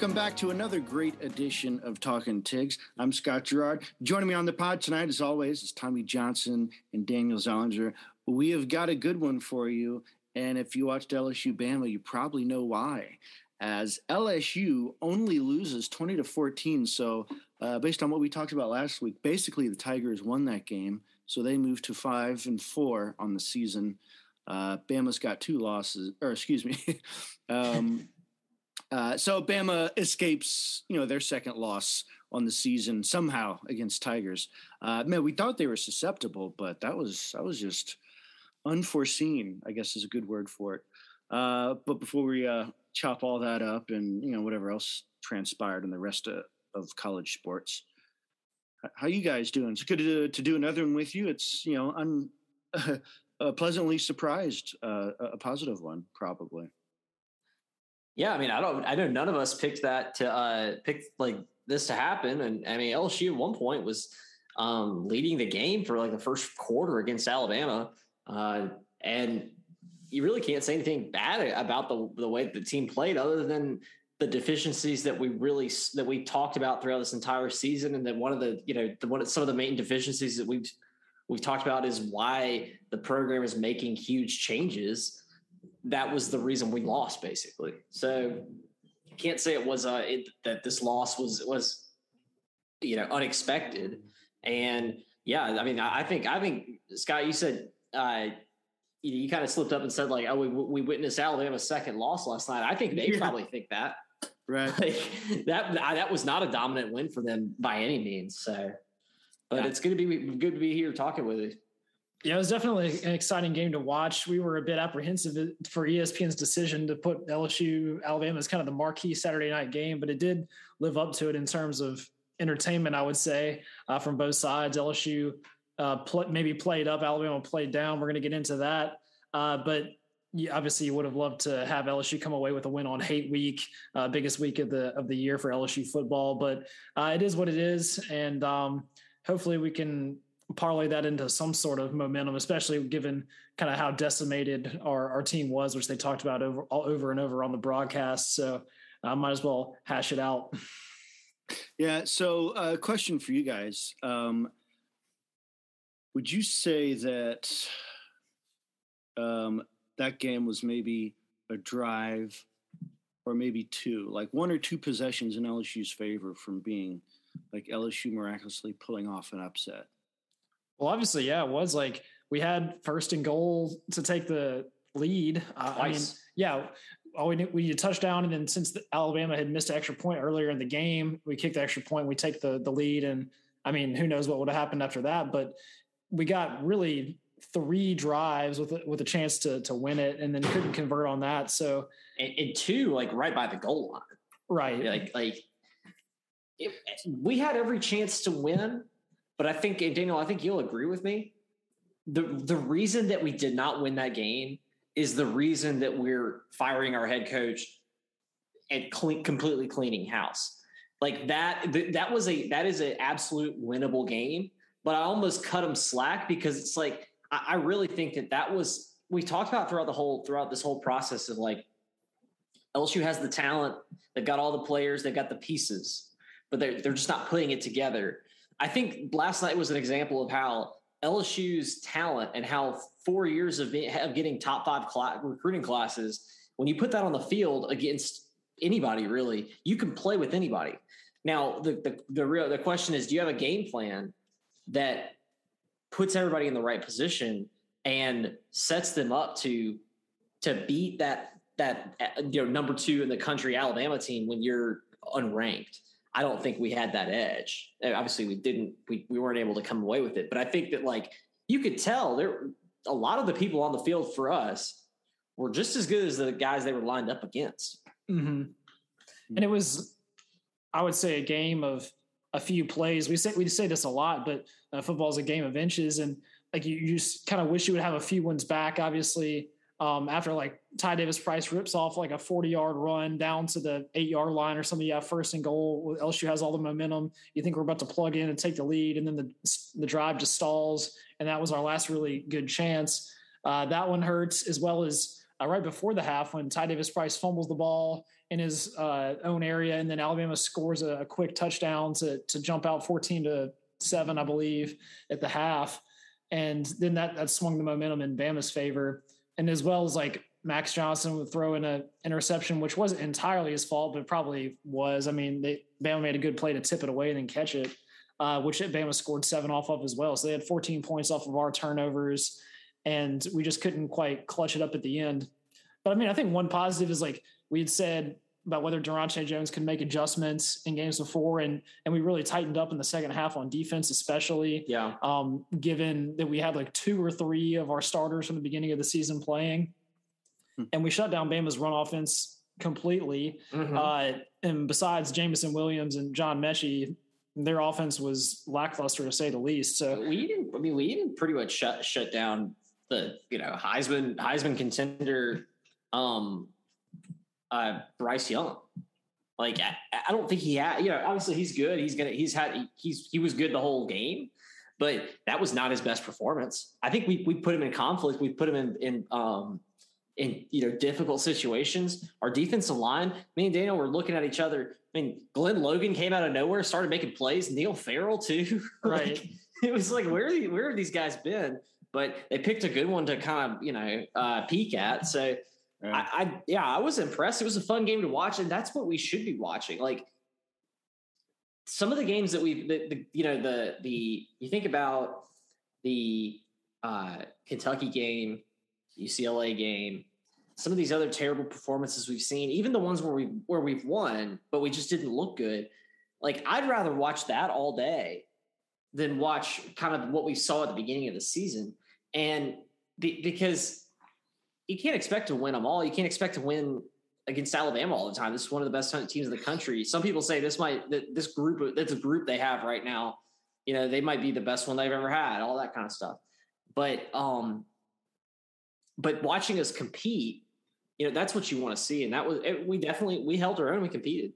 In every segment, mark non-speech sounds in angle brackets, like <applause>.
Welcome back to another great edition of Talking Tigs. I'm Scott Gerard. Joining me on the pod tonight, as always, is Tommy Johnson and Daniel Zollinger. We have got a good one for you, and if you watched LSU Bama, you probably know why. As LSU only loses 20 to 14, so uh, based on what we talked about last week, basically the Tigers won that game, so they moved to five and four on the season. Uh, Bama's got two losses, or excuse me. <laughs> um, uh, so Bama escapes, you know, their second loss on the season somehow against Tigers. Uh, man, we thought they were susceptible, but that was that was just unforeseen. I guess is a good word for it. Uh, but before we uh, chop all that up and you know whatever else transpired in the rest of, of college sports, how you guys doing? It's good to, to do another one with you. It's you know I'm <laughs> uh, pleasantly surprised, a positive one probably. Yeah, I mean, I don't, I know none of us picked that to uh, pick like this to happen, and I mean, LSU at one point was um, leading the game for like the first quarter against Alabama, uh, and you really can't say anything bad about the the way the team played, other than the deficiencies that we really that we talked about throughout this entire season, and that one of the you know the one some of the main deficiencies that we've we've talked about is why the program is making huge changes. That was the reason we lost, basically. So can't say it was uh it, that this loss was was you know unexpected. And yeah, I mean, I, I think I think Scott, you said uh you, you kind of slipped up and said like, oh, we we witnessed Alabama's second loss last night. I think they yeah. probably think that. Right. Like, that that was not a dominant win for them by any means. So but yeah. it's good to be good to be here talking with you. Yeah, it was definitely an exciting game to watch. We were a bit apprehensive for ESPN's decision to put LSU Alabama as kind of the marquee Saturday night game, but it did live up to it in terms of entertainment. I would say uh, from both sides. LSU uh, pl- maybe played up, Alabama played down. We're going to get into that, uh, but obviously you would have loved to have LSU come away with a win on Hate Week, uh, biggest week of the of the year for LSU football. But uh, it is what it is, and um, hopefully we can parlay that into some sort of momentum, especially given kind of how decimated our, our team was, which they talked about over all over and over on the broadcast. So I might as well hash it out. Yeah. So, a uh, question for you guys: um, Would you say that um, that game was maybe a drive, or maybe two, like one or two possessions in LSU's favor from being like LSU miraculously pulling off an upset? Well, obviously, yeah, it was like we had first and goal to take the lead. Uh, I mean, yeah, all we need, we need a touchdown, and then since the, Alabama had missed an extra point earlier in the game, we kicked the extra point. We take the the lead, and I mean, who knows what would have happened after that? But we got really three drives with a, with a chance to to win it, and then couldn't convert on that. So and, and two, like right by the goal line, right? Like like it, we had every chance to win, but I think Daniel, I think you'll agree with me. The the reason that we did not win that game is the reason that we're firing our head coach and clean, completely cleaning house. Like that th- that was a that is an absolute winnable game, but I almost cut him slack because it's like I, I really think that that was we talked about throughout the whole throughout this whole process of like LSU has the talent, they've got all the players, they've got the pieces but they're they're just not putting it together. I think last night was an example of how LSU's talent and how four years of, of getting top five cl- recruiting classes, when you put that on the field against anybody, really, you can play with anybody. Now, the the the real the question is, do you have a game plan that puts everybody in the right position and sets them up to to beat that that you know number two in the country Alabama team when you're unranked? I don't think we had that edge. Obviously, we didn't. We we weren't able to come away with it. But I think that like you could tell there a lot of the people on the field for us were just as good as the guys they were lined up against. Mm-hmm. And it was, I would say, a game of a few plays. We say we say this a lot, but uh, football is a game of inches, and like you, you just kind of wish you would have a few ones back. Obviously, um, after like Ty Davis Price rips off like a 40 yard run down to the eight yard line or something. Yeah, first and goal. LSU has all the momentum. You think we're about to plug in and take the lead, and then the the drive just stalls, and that was our last really good chance. Uh, that one hurts as well as uh, right before the half when Ty Davis Price fumbles the ball in his uh, own area, and then Alabama scores a, a, quick touchdown to to jump out 14 to seven, I believe, at the half, and then that that swung the momentum in Bama's favor, and as well as like Max Johnson would throw in an interception, which wasn't entirely his fault, but probably was. I mean, they, Bama made a good play to tip it away and then catch it, uh, which Bama scored seven off of as well. So they had 14 points off of our turnovers, and we just couldn't quite clutch it up at the end. But I mean, I think one positive is like we had said about whether Daronte Jones could make adjustments in games before, and and we really tightened up in the second half on defense, especially. Yeah. Um, given that we had like two or three of our starters from the beginning of the season playing Hmm. and we shut down Bama's run offense completely. Mm-hmm. Uh, and besides Jameson Williams and John Metchie, their offense was lackluster to say the least. So we didn't. I mean, we didn't pretty much shut shut down the you know Heisman Heisman contender, um, uh, Bryce Young. Like I, I don't think he had. You know, obviously he's good. He's gonna. He's had. He's he was good the whole game but that was not his best performance. I think we we put him in conflict. We put him in in um, in you know difficult situations. Our defensive line, me and Daniel were looking at each other. I mean, Glen Logan came out of nowhere, started making plays. Neil Farrell too. <laughs> Right. like, it was like where the, where have these guys been? But they picked a good one to kind of you know uh, peek at. So I, I yeah, I was impressed. It was a fun game to watch, and that's what we should be watching. Like some of the games that we the, the you know the the you think about the uh, Kentucky game, UCLA game, some of these other terrible performances we've seen, even the ones where we where we've won, but we just didn't look good. Like I'd rather watch that all day than watch kind of what we saw at the beginning of the season. And be, because you can't expect to win them all. You can't expect to win against Alabama all the time. This is one of the best teams in the country. Some people say this might this group that's a group they have right now. You know, they might be the best one they've ever had. All that kind of stuff. But um, but watching us compete you know that's what you want to see and that was it, we definitely we held our own we competed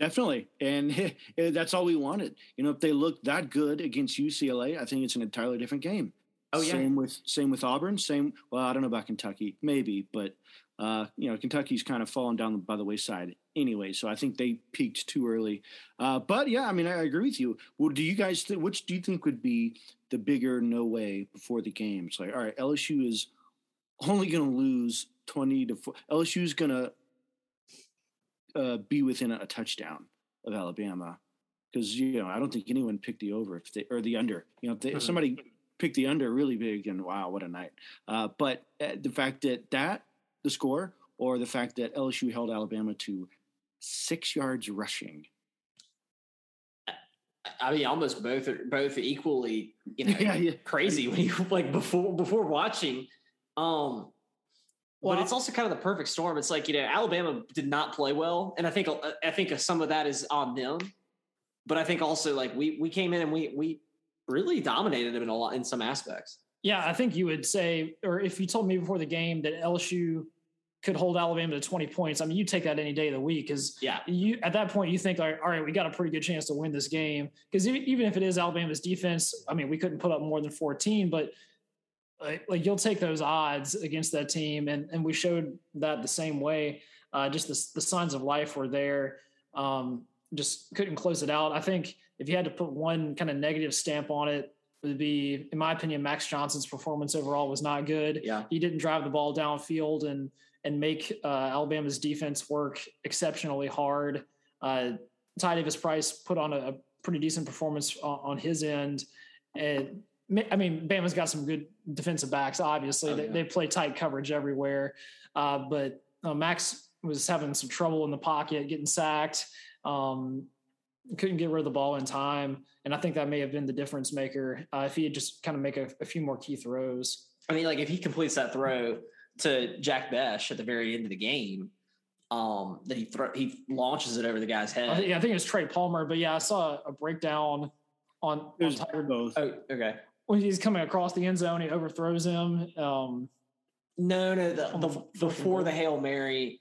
definitely and <laughs> that's all we wanted you know if they look that good against ucla i think it's an entirely different game oh yeah same with same with auburn same well i don't know about kentucky maybe but uh, you know kentucky's kind of fallen down by the wayside anyway so i think they peaked too early uh, but yeah i mean i agree with you well do you guys th- which do you think would be the bigger no way before the game it's like all right lsu is only going to lose 20 to 4. LSU is going to uh, be within a, touchdown of Alabama because, you know, I don't think anyone picked the over if they, or the under. You know, if, they, if mm-hmm. somebody picked the under really big and wow, what a night. Uh, but uh, the fact that that, the score, or the fact that LSU held Alabama to six yards rushing. I mean, almost both are both equally, you <laughs> know, yeah, yeah. crazy when you like before before watching. Um, well, but it's also kind of the perfect storm. It's like you know, Alabama did not play well, and I think uh, I think some of that is on them. But I think also like we we came in and we we really dominated them in a lot in some aspects. Yeah, I think you would say, or if you told me before the game that LSU could hold Alabama to 20 points, I mean, you take that any day of the week because yeah, you at that point you think, all right, all right, we got a pretty good chance to win this game because even if it is Alabama's defense, I mean, we couldn't put up more than 14, but like, like you'll take those odds against that team, and and we showed that the same way. Uh, just the the signs of life were there. Um, just couldn't close it out. I think if you had to put one kind of negative stamp on it, would be, in my opinion, Max Johnson's performance overall was not good. Yeah, he didn't drive the ball downfield and and make uh, Alabama's defense work exceptionally hard. Uh, Ty Davis Price put on a, a pretty decent performance on, on his end, and I mean, Bama's got some good defensive backs. Obviously, oh, they, yeah. they, play tight coverage everywhere. Uh, but uh, Max was having some trouble in the pocket, getting sacked. Um, couldn't get rid of the ball in time, and I think that may have been the difference maker uh, if he had just kind of make a, a, few more key throws. I mean, like if he completes that throw to Jack Bech at the very end of the game, um, that he thro- he launches it over the guy's head. I, yeah, I think it was Trey Palmer, but yeah, I saw a breakdown on. It was on both. Oh, okay when he's coming across the end zone, he overthrows him. Um, no, no, the, the before the hail mary,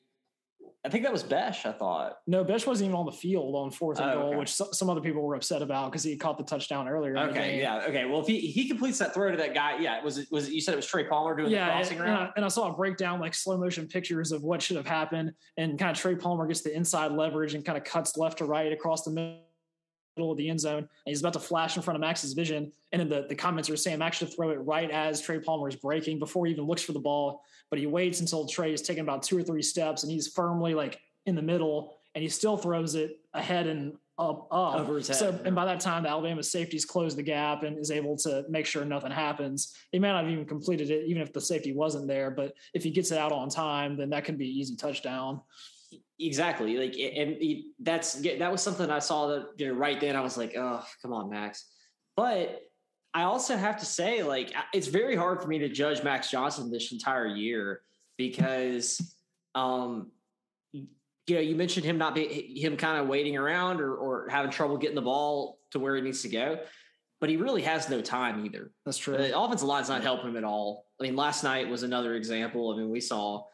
I think that was Bech. I thought no, Bech wasn't even on the field on fourth and Oh, goal, okay. which some other people were upset about because he caught the touchdown earlier. Okay, yeah, okay. Well, if he, he completes that throw to that guy, yeah, was it was it, you said it was Trey Palmer doing yeah, the crossing and route? I, and I saw a breakdown like slow motion pictures of what should have happened, and kind of Trey Palmer gets the inside leverage and kind of cuts left to right across the middle of the end zone, and he's about to flash in front of Max's vision, and then the, the comments are saying Max should throw it right as Trey Palmer is breaking before he even looks for the ball, but he waits until Trey is taking about two or three steps, and he's firmly like in the middle, and he still throws it ahead and up up Over his head, So, and by that time, the Alabama safeties close the gap and is able to make sure nothing happens. He may not have even completed it, even if the safety wasn't there. But if he gets it out on time, then that could be an easy touchdown. Exactly. Like, and that's that was something I saw that you know right then. I was like, oh, come on, Max. But I also have to say, like, it's very hard for me to judge Max Johnson this entire year because, um, you know, you mentioned him not be him kind of waiting around or or having trouble getting the ball to where he needs to go, but he really has no time either. That's true. The offensive line's not helping him at all. I mean, last night was another example. I mean, we saw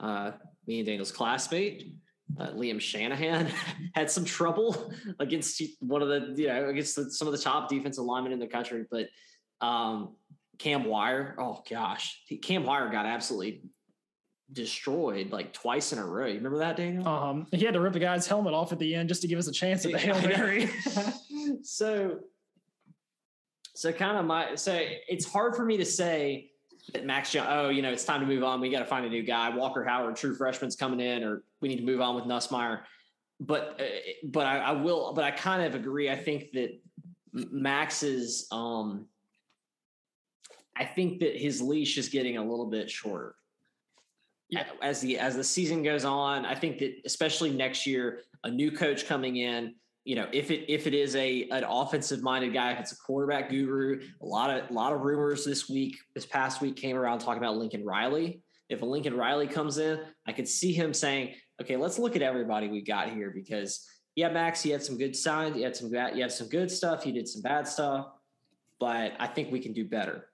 uh, me and Daniel's classmate, uh, Liam Shanahan, <laughs> had some trouble <laughs> against one of the, you know, against the, some of the top defensive linemen in the country. But um, Cam Wire, oh gosh, Cam Wire got absolutely destroyed like twice in a row. You remember that, Daniel? Um, he had to rip the guy's helmet off at the end just to give us a chance at the hail mary. <laughs> so so kind of my so it's hard for me to say Max oh, you know, it's time to move on. We got to find a new guy. Walker Howard, true freshman's coming in, or we need to move on with Nussmeier. But uh, but I, I will. But I kind of agree. I think that Max's um, I think that his leash is getting a little bit shorter. Yeah. As the as the season goes on, I think that especially next year, a new coach coming in, you know, if it if it is a an offensive minded guy, if it's a quarterback guru, a lot of a lot of rumors this week, this past week came around talking about Lincoln Riley. If a Lincoln Riley comes in, I could see him saying, "Okay, let's look at everybody we got here because yeah, Max, you had some good signs, you had some bad, you had some good stuff, you did some bad stuff, but I think we can do better."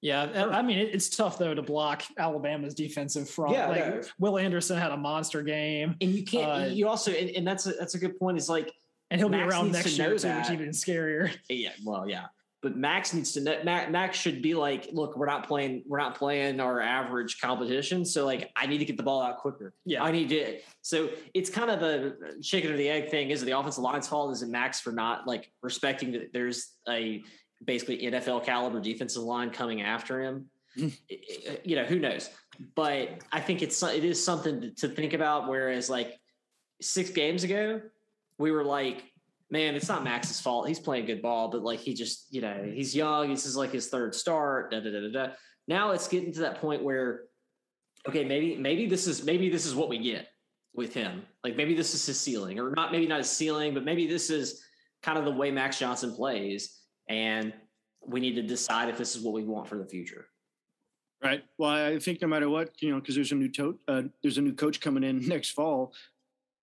Yeah, I I mean it's tough though to block Alabama's defensive front. Yeah, like no. Will Anderson had a monster game, And you can't. Uh, you also, and, and that's a, that's a good point. Is like, and he'll be around next to year too, which that. even scarier. <laughs> yeah, well, yeah. But Max needs to know. Max, Max should be like, look, we're not playing. We're not playing our average competition. So like, I need to get the ball out quicker. Yeah. I need to. So it's kind of the chicken or the egg thing. Is it the offensive line's fault? Is it Max for not like respecting that there's a basically NFL caliber defensive line coming after him? <laughs> you know, who knows? But I think it's it is something to think about. Whereas like six games ago, we were like, man, it's not Max's fault. He's playing good ball, but like he just, you know, he's young. This is like his third start. Da, da, da, da, da. Now it's getting to that point where, okay, maybe maybe this is maybe this is what we get with him. Like maybe this is his ceiling, or not. Maybe not his ceiling, but maybe this is kind of the way Max Johnson plays, and we need to decide if this is what we want for the future. Right. Well, I think no matter what, you know, because there's a new to- uh, there's a new coach coming in <laughs> next fall.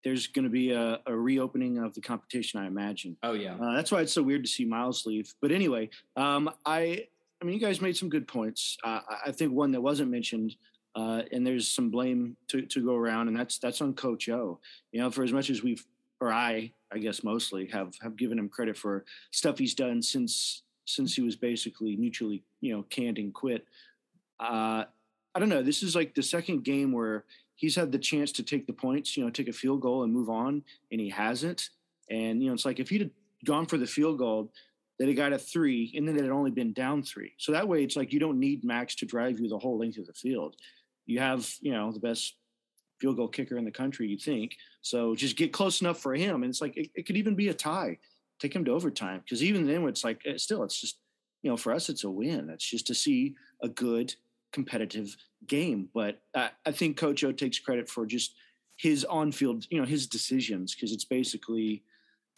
There's going to be a, a reopening of the competition, I imagine. Oh yeah. Uh, that's why it's so weird to see Miles leave. But anyway, um, I I mean, you guys made some good points. Uh, I- think one that wasn't mentioned, uh, and there's some blame to, to go around, and that's that's on Coach O. You know, for as much as we've, or I, I guess mostly have have given him credit for stuff he's done since since he was basically mutually, you know, canned and quit. Uh, I don't know. This is like the second game where he's had the chance to take the points, you know, take a field goal and move on, and he hasn't. And you know, it's like if he'd gone for the field goal, they'd have got a three, and then it had only been down three. So that way, it's like you don't need Max to drive you the whole length of the field. You have, you know, the best field goal kicker in the country, you think. So just get close enough for him, and it's like it, it could even be a tie. Take him to overtime because even then, it's like it's still, it's just, you know, for us, it's a win. It's just to see a good competitive game. But I, I think Coach O takes credit for just his on-field, you know, his decisions because it's basically,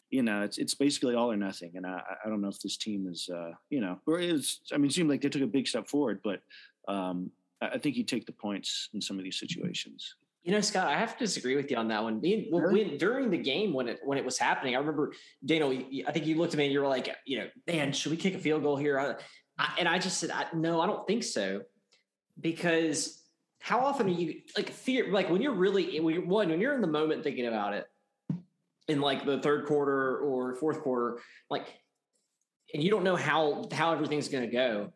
you know, it's it's basically all or nothing. And I, I don't know if this team is, uh, you know, or is. I mean, it seemed like they took a big step forward, but um, I, I think you take the points in some of these situations. You know, Scott, I have to disagree with you on that one. Being Really? when during the game when it when it was happening, I remember Daniel. I think you looked at me and you were like, you know, man, should we kick a field goal here? I, and I just said, I, no, I don't think so, because how often are you like fear like when you're really when you're, one when you're in the moment thinking about it in like the third quarter or fourth quarter, like, and you don't know how how everything's going to go.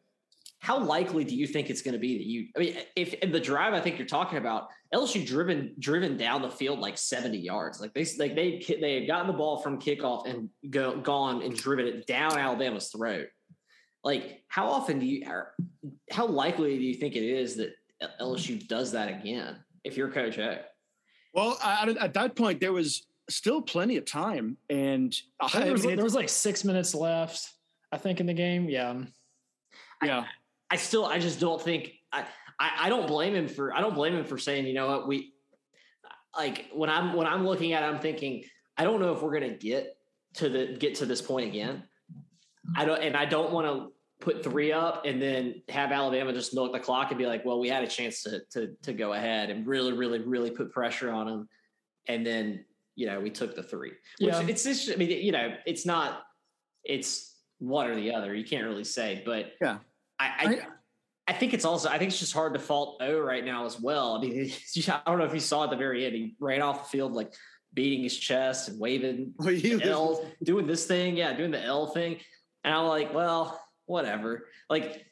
How likely do you think it's going to be that you? I mean, if the drive I think you're talking about LSU driven driven down the field like 70 yards, like they like they they had gotten the ball from kickoff and go, gone and driven it down Alabama's throat. Like, how often do you? How likely do you think it is that LSU does that again if you're Coach A? Well, I, at that point, there was still plenty of time, and I, there, was, there, was, like six minutes left, I think, in the game. Yeah, yeah. I, I still, I just don't think I, I, I don't blame him for, I don't blame him for saying, you know what, we like when I'm when I'm looking at, it, I'm thinking, I don't know if we're gonna get to the get to this point again. I don't, and I don't want to put three up and then have Alabama just milk the clock and be like, well, we had a chance to to to go ahead and really, really, really put pressure on them, and then you know, we took the three. Which yeah. it's just, I mean, you know, it's not, it's one or the other. You can't really say, but yeah, I, I, I think it's also, I think it's just hard to fault O right now as well. I mean, <laughs> I don't know if you saw at the very end, he ran off the field like beating his chest and waving L, doing this thing, yeah, doing the L thing, and I'm like, well, whatever. Like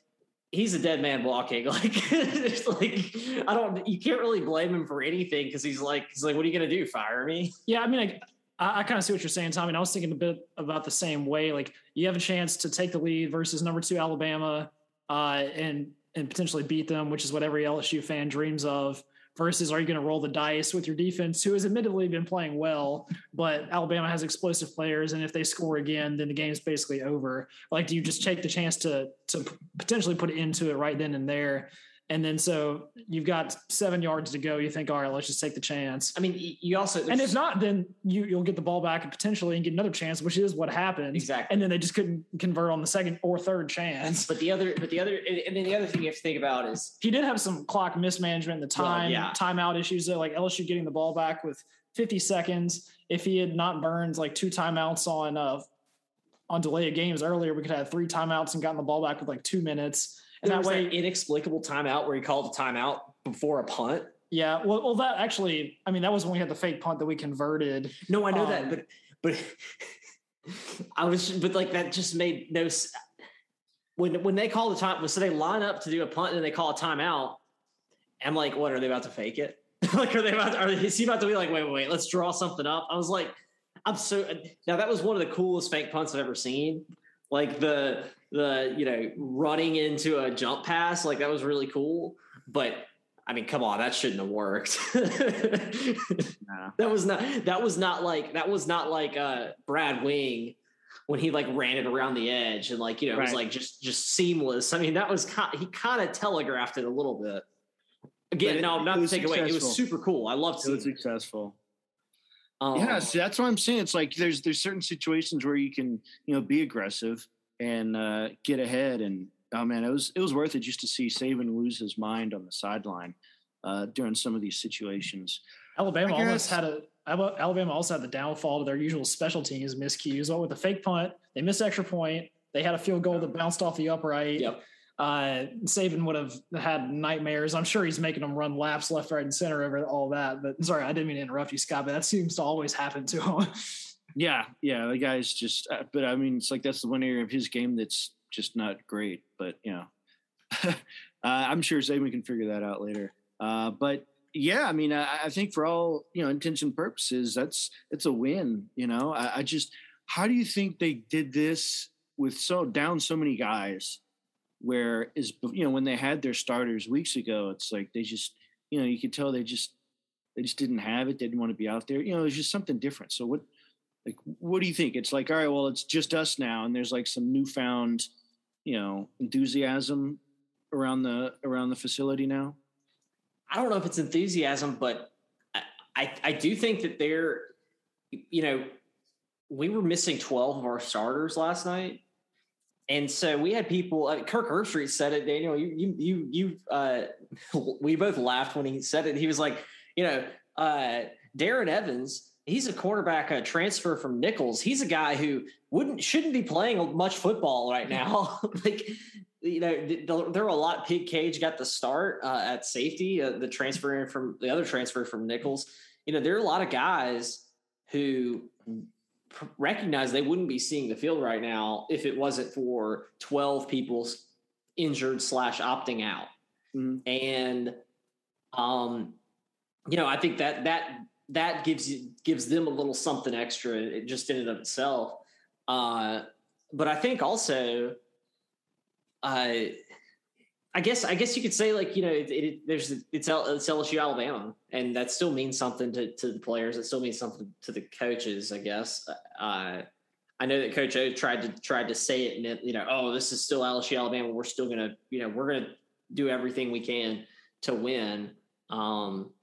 he's a dead man walking. <laughs> Like, it's like I don't. You can't really blame him for anything because he's like, he's like, what are you gonna do? Fire me? <laughs> Yeah, I mean, I, I, kind of see what you're saying, Tommy. And I was thinking a bit about the same way. Like, you have a chance to take the lead versus number two Alabama, uh, and and potentially beat them, which is what every LSU fan dreams of versus are you going to roll the dice with your defense, who has admittedly been playing well, but Alabama has explosive players, and if they score again, then the game's basically over. Like, do you just take the chance to to potentially put it into it right then and there? And then so you've got seven yards to go. You think, all right, let's just take the chance. I mean, you also and if not, then you you'll get the ball back and potentially and get another chance, which is what happened. Exactly. And then they just couldn't convert on the second or third chance. But the other, but the other, and then the other thing you have to think about is he did have some clock mismanagement, the time, well, yeah. timeout issues. Though, like LSU getting the ball back with 50 seconds. If he had not burned like two timeouts on uh on delay of games earlier, we could have three timeouts and gotten the ball back with like two minutes and that way, that inexplicable timeout where he called a timeout before a punt. Yeah, well, well, that actually, I mean, that was when we had the fake punt that we converted. No, I know um, that, but but <laughs> I was, but like that just made no. When when they call the time, so they line up to do a punt and they call a timeout. I'm like, what are they about to fake it? <laughs> like, are they about? To, are they, is he about to be like, wait, wait, wait, let's draw something up? I was like, I'm so now that was one of the coolest fake punts I've ever seen. Like the the you know running into a jump pass like that was really cool. But i mean come on that shouldn't have worked. <laughs> Nah. that was not that was not like that was not like uh brad wing when he like ran it around the edge and like you know it was like just just seamless. I mean that was kind he kind of telegraphed it a little bit. Again it, no not to take away it was super cool. I loved it was successful. Um, yeah, so that's what I'm saying. It's like there's there's certain situations where you can you know be aggressive, and uh, get ahead. And oh man, it was it was worth it just to see Saban lose his mind on the sideline uh, during some of these situations. Alabama almost had a Alabama also had the downfall to their usual special teams miscues. Well, with the fake punt, they missed extra point. They had a field goal that bounced off the upright. Yep. Uh, Saban would have had nightmares. I'm sure he's making them run laps left, right, and center over all that. But sorry, I didn't mean to interrupt you, Scott. But that seems to always happen to him. <laughs> Yeah, yeah, the guy's just. Uh, but I mean, it's like that's the one area of his game that's just not great. But you know, <laughs> uh, I'm sure Saban can figure that out later. Uh, but yeah, I mean, I, I, think for all you know intention purposes, that's it's a win. You know, I, I just how do you think they did this with so down so many guys? Where is you know when they had their starters weeks ago, it's like they just you know you could tell they just they just didn't have it. They didn't want to be out there. You know, it's just something different. So what like what do you think? It's like all right well it's just us now and there's like some newfound you know enthusiasm around the around the facility now? I don't know if it's enthusiasm but i i do think that they're you know we were missing 12 of our starters last night. And so we had people uh, kirk herbstreit said it daniel you you you you uh <laughs> we both laughed when he said it. He was like you know uh darren evans he's a quarterback a transfer from Nicholls. He's a guy who wouldn't shouldn't be playing much football right now. <laughs> like you know, there were a lot. Pig Cage got the start uh, at safety. Uh, the transfer from the other transfer from Nicholls. You know, there are a lot of guys who recognize they wouldn't be seeing the field right now if it wasn't for 12 people injured slash opting out. Mm-hmm. And, um, you know, I think that, that, that gives you, gives them a little something extra it just in and of itself. Uh, but I think also, uh, I guess I guess you could say like you know it, it, there's it's, it's LSU Alabama and that still means something to, to the players. It still means something to the coaches. I guess. Uh, I know that Coach O tried to tried to say it and you know oh this is still LSU Alabama. We're still gonna you know we're gonna do everything we can to win. Um, I,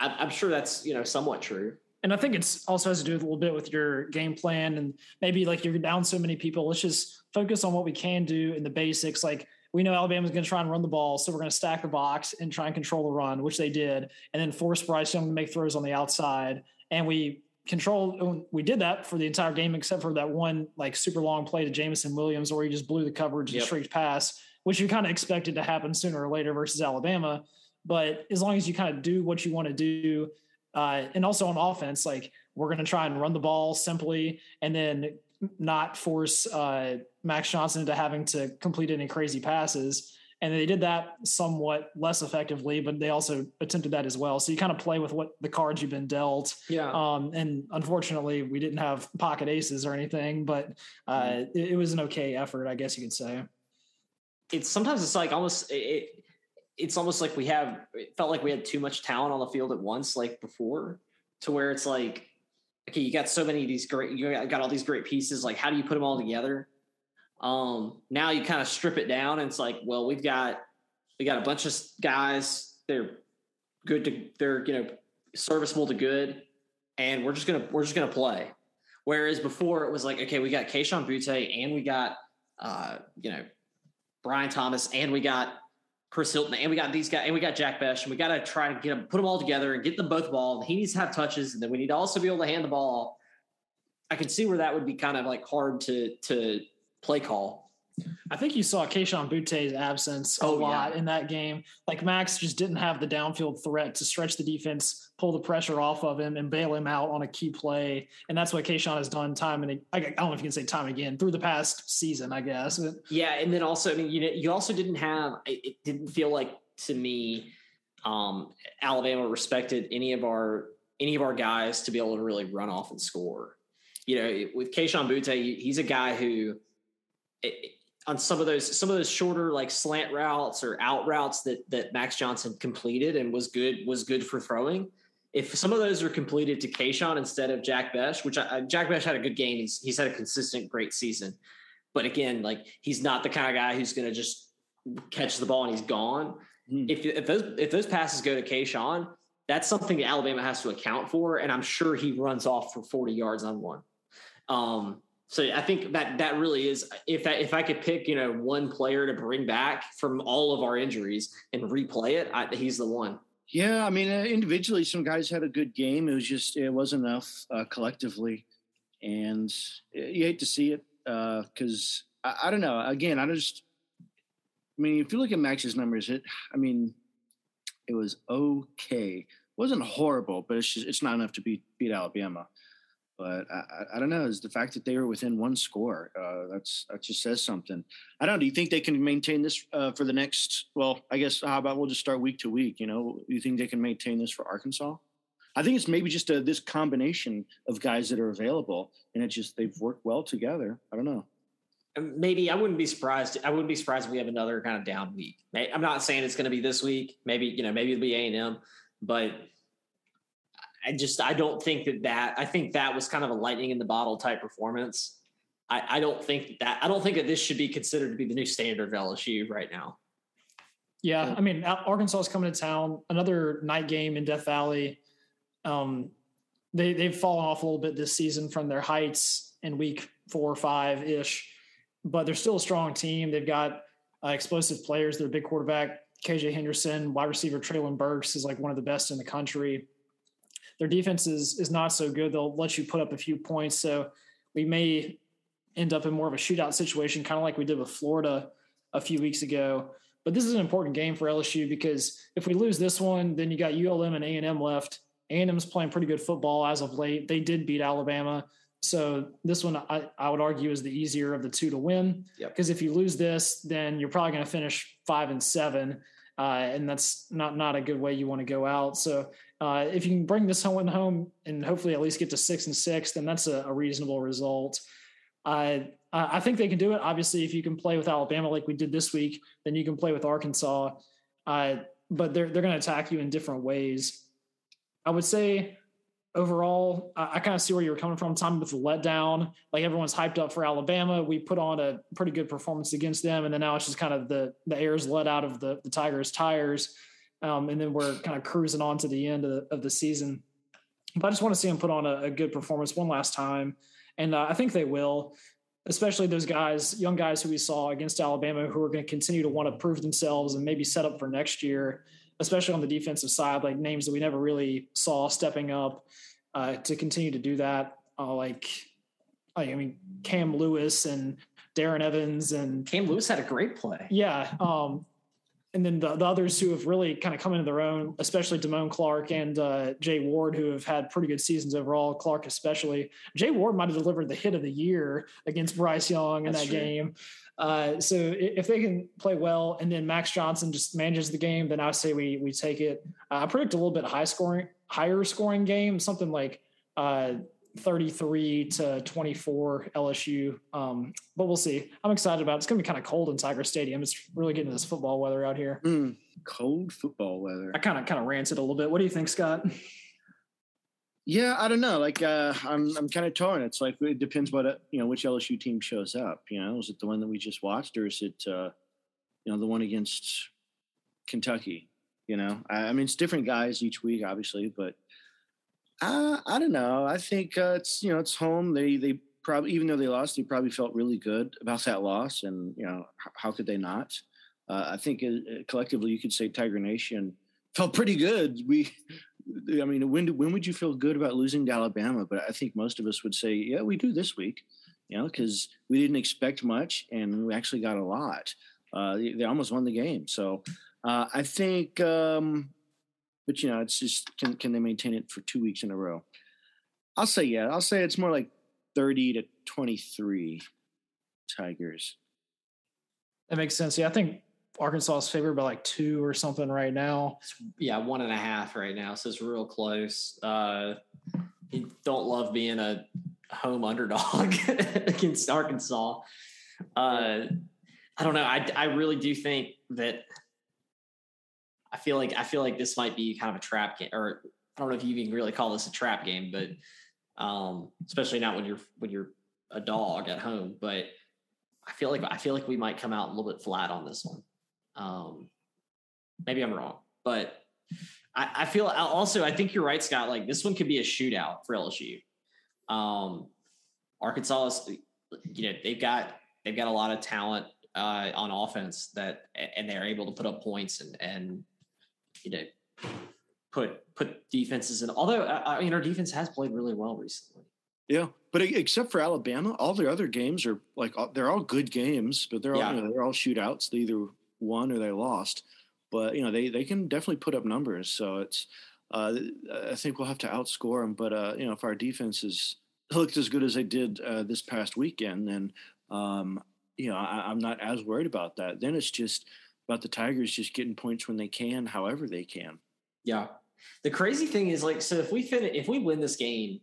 I'm sure that's you know somewhat true and I think it's also has to do with a little bit with your game plan and maybe like you're down so many people. Let's just focus on what we can do in the basics. Like we know Alabama's going to try and run the ball, so we're going to stack the box and try and control the run, which they did, and then force Bryce Young to make throws on the outside. And we controlled. Oh, we did that for the entire game, except for that one like super long play to Jameson Williams, where he just blew the coverage and straight pass, which you kind of expected to happen sooner or later versus Alabama. But as long as you kind of do what you want to do, uh, and also on offense, like we're going to try and run the ball simply, and then not force uh, Max Johnson into having to complete any crazy passes. And they did that somewhat less effectively, but they also attempted that as well. So you kind of play with what the cards you've been dealt. Yeah. Um, and unfortunately, we didn't have pocket aces or anything, but uh, mm-hmm. it, it, was an okay effort, I guess you could say. It's sometimes it's like almost it, it's almost like we have it felt like we had too much talent on the field at once, like before, to where it's like okay, you got so many of these great, you got all these great pieces. Like, how do you put them all together? Um, now you kind of strip it down, and it's like, well, we've got we got a bunch of guys. They're good to, they're you know serviceable to good, and we're just gonna we're just gonna play. Whereas before it was like, okay, we got Kayshon Boutte and we got uh, you know Brian Thomas and we got Chris Hilton, and we got these guys, and we got Jack Bech, and we got to try to get them, put them all together and get them both ball. He needs to have touches, and then we need to also be able to hand the ball. I can see where that would be kind of like hard to to play call. I think you saw Kayshon Boutte's absence a oh, lot yeah. in that game. Like Max just didn't have the downfield threat to stretch the defense, pull the pressure off of him, and bail him out on a key play. And that's what Kayshon has done time and I don't know if you can say time again through the past season, I guess. Yeah, and then also, I mean, you know, you also didn't have. It didn't feel like to me, um, Alabama respected any of our any of our guys to be able to really run off and score. You know, with Kayshon Butte, he's a guy who. It, on some of those some of those shorter like slant routes or out routes that that Max Johnson completed and was good was good for throwing. If some of those are completed to Kayshon instead of Jack Bech, which I, Jack Bech had a good game, he's he's had a consistent great season, but again, like he's not the kind of guy who's going to just catch the ball and he's gone. Mm. If if those if those passes go to Kayshon, that's something that Alabama has to account for, and I'm sure he runs off for 40 yards on one. Um, so I think that that really is if I, if I could pick you know one player to bring back from all of our injuries and replay it, I, he's the one. Yeah, I mean uh, individually, some guys had a good game. It was just it wasn't enough uh, collectively, and you hate to see it because uh, I, I, don't know. Again, I just, I mean, if you look at Max's numbers, it, I mean, it was okay. It wasn't horrible, but it's just it's not enough to beat beat Alabama. But I, I, don't know. Is the fact that they were within one score uh, that's that just says something. I don't. Do you think they can maintain this uh, for the next? Well, I guess how about we'll just start week to week. You know, you think they can maintain this for Arkansas? I think it's maybe just a, this combination of guys that are available, and it just they've worked well together. I don't know. Um, maybe I wouldn't be surprised. I wouldn't be surprised if we have another kind of down week. I'm not saying it's going to be this week. Maybe you know, maybe it'll be A and M, but I just I don't think that that I think that was kind of a lightning in the bottle type performance. I, I don't think that I don't think that this should be considered to be the new standard of LSU right now. Yeah, I mean Arkansas is coming to town. Another night game in Death Valley. Um, they they've fallen off a little bit this season from their heights in week four or five ish, but they're still a strong team. They've got uh, explosive players. Their big quarterback KJ Henderson, wide receiver Treylon Burks is like one of the best in the country their defense is is not so good. They'll let you put up a few points. So we may end up in more of a shootout situation, kind of like we did with Florida a few weeks ago. But this is an important game for LSU because if we lose this one, then you got ULM and A&M left. A&M's playing pretty good football as of late. They did beat Alabama. So this one, I, I would argue, is the easier of the two to win. Because yep. if you lose this, then you're probably going to finish five and seven, uh, and that's not not a good way you want to go out. So uh, if you can bring this one home and hopefully at least get to six and six, then that's a, a reasonable result. I I think they can do it. Obviously, if you can play with Alabama like we did this week, then you can play with Arkansas. Uh, but they're they're going to attack you in different ways. I would say overall, I, I kind of see where you're coming from, Tom, with the letdown. Like everyone's hyped up for Alabama. We put on a pretty good performance against them, and then now it's just kind of the the air's let out of the the Tigers' tires, um, and then we're kind of cruising on to the end of the, of the season. But I just want to see them put on a, a good performance one last time, and uh, I think they will. Especially those guys, young guys who we saw against Alabama, who are going to continue to want to prove themselves and maybe set up for next year especially on the defensive side, like names that we never really saw stepping up uh, to continue to do that. Uh, like, I mean, Cam Lewis and Darren Evans and Cam Lewis had a great play. Yeah. Um, and then the, the others who have really kind of come into their own, especially Damone Clark and uh, Jay Ward, who have had pretty good seasons overall. Clark, especially. Jay Ward might have delivered the hit of the year against Bryce Young in That's that true. game. Uh, so if they can play well, and then Max Johnson just manages the game, then I say we we take it. Uh, I predict a little bit high scoring, higher scoring game, something like uh, 33 to 24 LSU. Um, but we'll see. I'm excited about it. It's going to be kind of cold in Tiger Stadium. It's really getting this football weather out here. Mm, cold football weather. I kind of kind of ranted a little bit. What do you think, Scott? Yeah, I don't know. Like, uh, I'm I'm kind of torn. It's like it depends what you know which LSU team shows up. You know, is it the one that we just watched, or is it uh, you know the one against Kentucky? You know, I, I mean, it's different guys each week, obviously, but uh, I don't know. I think uh, it's you know it's home. They they probably even though they lost, they probably felt really good about that loss, and you know how could they not? Uh, I think uh, collectively you could say Tiger Nation felt pretty good. We <laughs> I mean, when when would you feel good about losing to Alabama? But I think most of us would say, yeah, we do this week, you know, because we didn't expect much and we actually got a lot. Uh, they, they, almost won the game, so uh, I think. Um, but you know, it's just can can they maintain it for two weeks in a row? I'll say yeah. I'll say it's more like thirty to twenty three Tigers. That makes sense. Yeah, I think Arkansas is favored by like two or something right now. Yeah, one and a half right now. So it's real close. Uh, you don't love being a home underdog <laughs> against Arkansas. Uh, I don't know. I, I really do think that I feel like I feel like this might be kind of a trap game, or I don't know if you even really call this a trap game, but um, especially not when you're when you're a dog at home. But I feel like I feel like we might come out a little bit flat on this one. Um, maybe I'm wrong, but I, I, feel also I think you're right, Scott. Like this one could be a shootout for LSU. Um, Arkansas is, you know, they've got they've got a lot of talent uh, on offense that, and they're able to put up points and and you know put put defenses in. Although I mean, our defense has played really well recently. Yeah, but except for Alabama, all their other games are like they're all good games, but they're all yeah. you know, they're all shootouts. They either won or they lost. But you know they they can definitely put up numbers. So it's uh, I think we'll have to outscore them. But uh, you know if our defense is looked as good as they did uh, this past weekend, then um, you know I, I'm not as worried about that. Then it's just about the Tigers just getting points when they can, however they can. Yeah. The crazy thing is like so if we fin if we win this game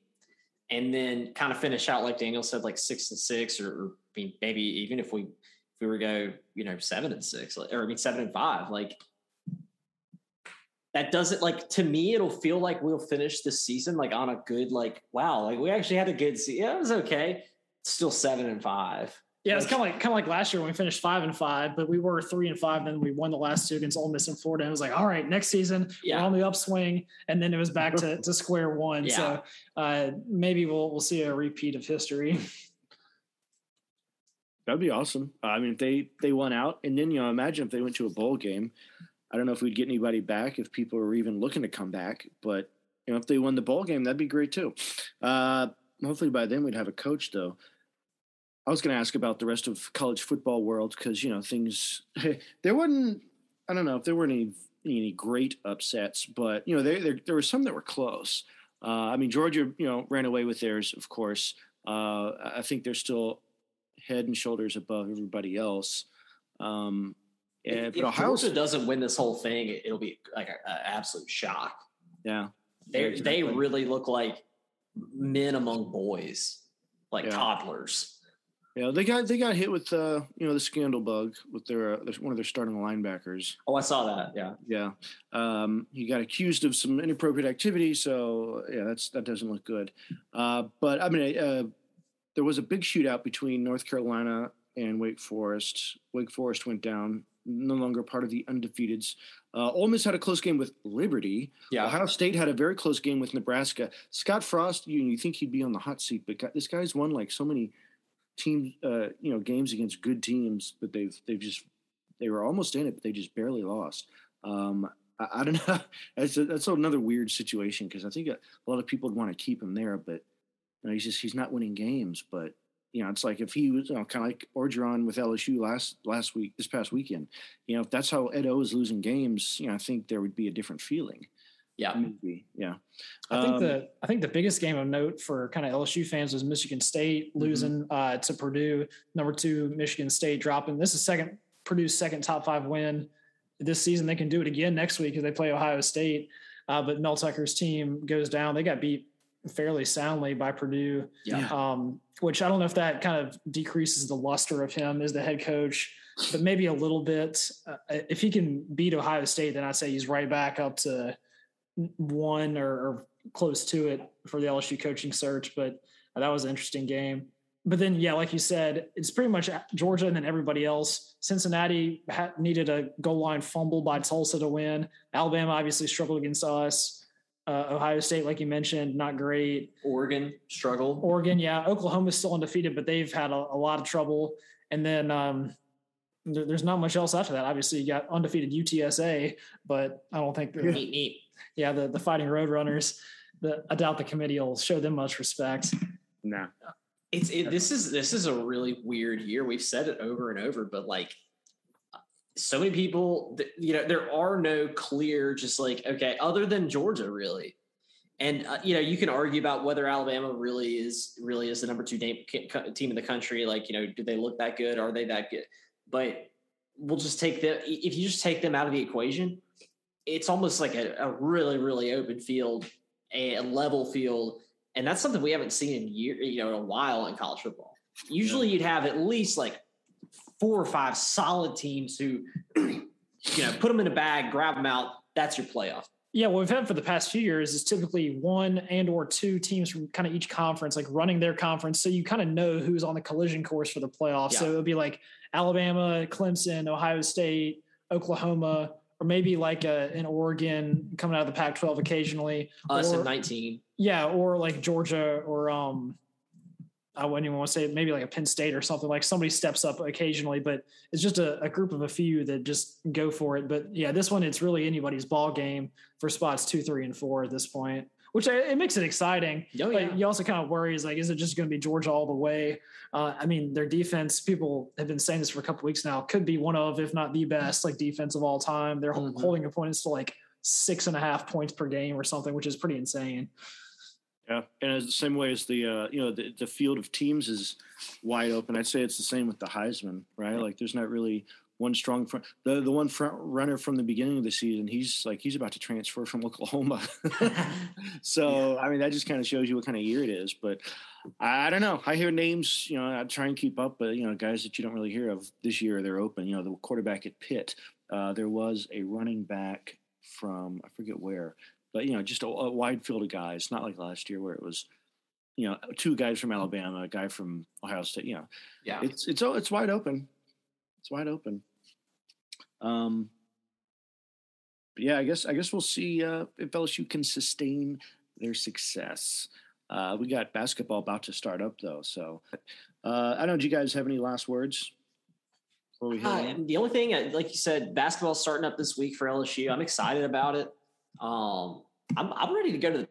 and then kind of finish out like Daniel said like six and six or, or maybe even if we if we were to go, you know, seven and six, or I mean, seven and five, like that doesn't like to me, it'll feel like we'll finish the season like on a good, like, wow, like we actually had a good season. Yeah, it was okay. still seven and five. Yeah, it's kind of like kind of like last year when we finished five and five, but we were three and five. Then we won the last two against Ole Miss and Florida. And it was like, all right, next season yeah. we're on the upswing, and then it was back to, to square one. Yeah. So uh, maybe we'll we'll see a repeat of history. <laughs> That'd be awesome. Uh, I mean, if they they won out, and then you know, imagine if they went to a bowl game. I don't know if we'd get anybody back if people were even looking to come back, but you know, if they won the bowl game, that'd be great too. Uh, hopefully by then we'd have a coach though. I was going to ask about the rest of college football world because you know things <laughs> there wasn't. I don't know if there were any any great upsets, but you know there there, there were some that were close. Uh, I mean Georgia, you know, ran away with theirs, of course. Uh, I think they're still head and shoulders above everybody else. Um, and, if, but Ohio Georgia doesn't win this whole thing, it'll be like an absolute shock. Yeah, they exactly. they really look like men among boys, like yeah. toddlers. Yeah, they got they got hit with uh, you know the scandal bug with their, uh, one of their starting linebackers. Oh, I saw that. Yeah, yeah. Um, he got accused of some inappropriate activity, so yeah, that's that doesn't look good. Uh, but I mean, uh, there was a big shootout between North Carolina and Wake Forest. Wake Forest went down, no longer part of the undefeateds. Uh, Ole Miss had a close game with Liberty. Yeah. Ohio State had a very close game with Nebraska. Scott Frost, you, you think he'd be on the hot seat, but this guy's won like so many team, uh, you know, games against good teams, but they've they've just they were almost in it, but they just barely lost. Um, I, I, don't <laughs> know. That's a, that's another weird situation because I think a, a, lot of people would want to keep him there, but you know, he's just he's not winning games. But you know, it's like if he was you know, kind of like Orgeron with LSU last last week, this past weekend. You know, if that's how Ed O is losing games, you know, I think there would be a different feeling. Yeah, maybe. Yeah, I think um, the I think the biggest game of note for kind of LSU fans was Michigan State mm-hmm. losing mm-hmm. uh, to Purdue. Number two, Michigan State dropping. This is second Purdue's second top five win this season. They can do it again next week as they play Ohio State. Uh, but Mel Tucker's team goes down. They got beat fairly soundly by Purdue. Yeah. Um, which I don't know if that kind of decreases the luster of him as the head coach, but maybe a little bit. Uh, if he can beat Ohio State, then I'd say he's right back up to one or, or close to it for the LSU coaching search. But that was an interesting game. But then, yeah, like you said, it's pretty much Georgia and then everybody else. Cincinnati needed a goal line fumble by Tulsa to win. Alabama obviously struggled against us. Uh, Ohio State, like you mentioned, not great. Oregon struggled. Oregon, yeah. Oklahoma's still undefeated, but they've had a, a lot of trouble. And then um, there, there's not much else after that. Obviously, you got undefeated UTSA, but I don't think. They're neat, neat yeah, the the Fighting Roadrunners. The, I doubt the committee will show them much respect. Nah. It's it, this is this is a really weird year. We've said it over and over, but like so many people, you know, there are no clear, just like okay, other than Georgia, really. And uh, you know, you can argue about whether Alabama really is really is the number two team in the country. Like, you know, do they look that good? Are they that good? But we'll just take the if you just take them out of the equation, it's almost like a, a really, really open field, a, level field. And that's something we haven't seen in year, you know, in a while in college football. Usually yeah. you'd have at least like four or five solid teams who, <clears throat> you know, put them in a bag, grab them out. That's your playoff. Yeah, what we've had for the past few years is typically one and or two teams from kind of each conference, like running their conference, so you kind of know who's on the collision course for the playoffs. Yeah. So it'll be like Alabama, Clemson, Ohio State, Oklahoma, or maybe like a, an Oregon coming out of the Pac-12 occasionally. Us or, in 19. Yeah, or like Georgia or um, I wouldn't even want to say maybe like a Penn State or something. Like somebody steps up occasionally, but it's just a, a, group of a few that just go for it. But yeah, this one it's really anybody's ball game for spots two, three, and four at this point which I, it makes it exciting. Oh, yeah. But you also kind of worry is like, is it just going to be Georgia all the way? Uh, I mean, their defense, people have been saying this for a couple weeks now, could be one of, if not the best, like defense of all time. They're mm-hmm. holding opponents to like six and a half points per game or something, which is pretty insane. Yeah, and it's the same way as the uh, you know the, the field of teams is wide open. I'd say it's the same with the Heisman, right? Like there's not really one strong front. The the one front runner from the beginning of the season, he's like he's about to transfer from <laughs> Oklahoma. <laughs> so yeah. I mean that just kind of shows you what kind of year it is. But I, I, don't know. I hear names, you know, I try and keep up, but you know, guys that you don't really hear of this year, they're open. You know, the quarterback at Pitt. Uh, there was a running back from I forget where, but you know, just a, a wide field of guys. Not like last year where it was you know, two guys from Alabama, a guy from Ohio State. You know, yeah, it's it's it's wide open. It's wide open. Um, but yeah, I guess I guess we'll see uh, if LSU can sustain their success. Uh, we got basketball about to start up though, so uh, I don't know. Do you guys have any last words? Before we uh, the only thing, uh, like you said, basketball starting up this week for LSU. I'm excited about it. Um, I'm I'm ready to go to the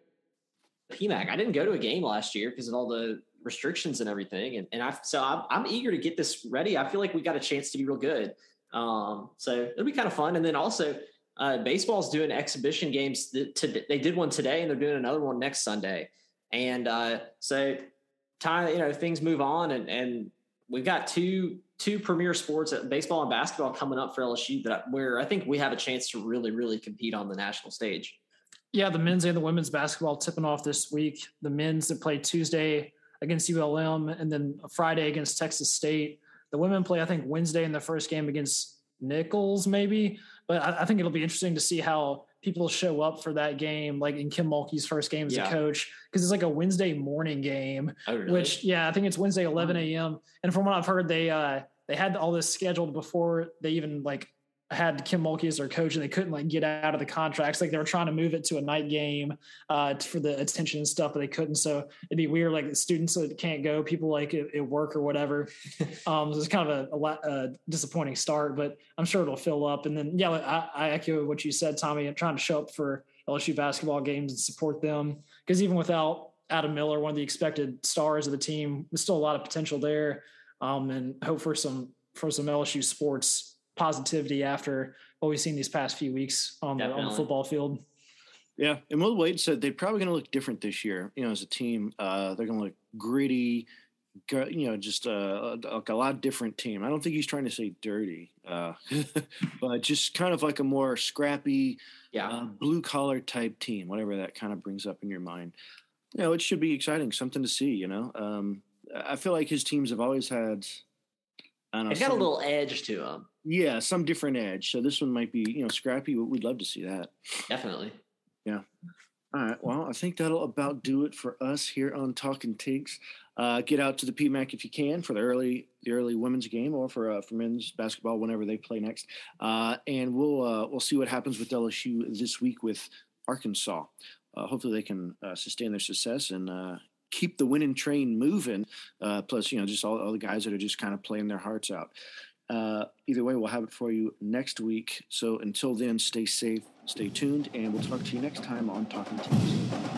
PMAC. I didn't go to a game last year because of all the restrictions and everything. And, and I, so I'm, I'm eager to get this ready. I feel like we got a chance to be real good. Um, so it'll be kind of fun. And then also, uh, baseball's doing exhibition games. To, they did one today, and they're doing another one next Sunday. And uh, so, time you know, things move on, and and we've got two two premier sports, uh, baseball and basketball, coming up for LSU that where I think we have a chance to really really compete on the national stage. Yeah, the men's and the women's basketball tipping off this week. The men's that play Tuesday against ULM, and then Friday against Texas State. The women play, I think, Wednesday in the first game against Nicholls, maybe. But I, I think it'll be interesting to see how people show up for that game, like in Kim Mulkey's first game as yeah. a coach, because it's like a Wednesday morning game. Oh, really? Which, yeah, I think it's Wednesday 11 a.m. And from what I've heard, they uh, they had all this scheduled before they even like had Kim Mulkey as their coach and they couldn't like get out of the contracts. Like they were trying to move it to a night game uh, for the attention and stuff, but they couldn't. So it'd be weird. Like the students that can't go, people like at, at work or whatever. <laughs> um, so it's kind of a, a, a, disappointing start, but I'm sure it'll fill up. And then, yeah, I, I echo what you said, Tommy. I'm trying to show up for LSU basketball games and support them because even without Adam Miller, one of the expected stars of the team, there's still a lot of potential there. Um, and hope for some for some LSU sports positivity after what we've seen these past few weeks on the, on the football field. Yeah, and Will Wade said they're probably going to look different this year. You know, as a team, uh, they're going to look gritty. You know, just uh, like a lot different team. I don't think he's trying to say dirty, uh, <laughs> but just kind of like a more scrappy, yeah, uh, blue collar type team. Whatever that kind of brings up in your mind. You know, it should be exciting, something to see. You know, um, I feel like his teams have always had I don't know. It's got a little edge to them. Yeah, some different edge. So this one might be, you know, scrappy. We'd love to see that. Definitely. Yeah. All right. Well, I think that'll about do it for us here on Talking Tigs. Uh, get out to the PMAC if you can for the early the early women's game or for uh, for men's basketball whenever they play next. Uh, and we'll uh, we'll see what happens with LSU this week with Arkansas. Uh, hopefully, they can uh, sustain their success and keep the winning train moving. Uh, plus, you know, just all, all, the guys that are just kind of playing their hearts out. Uh, either way, we'll have it for you next week. So until then, stay safe, stay tuned, and we'll talk to you next time on Talking Tigs.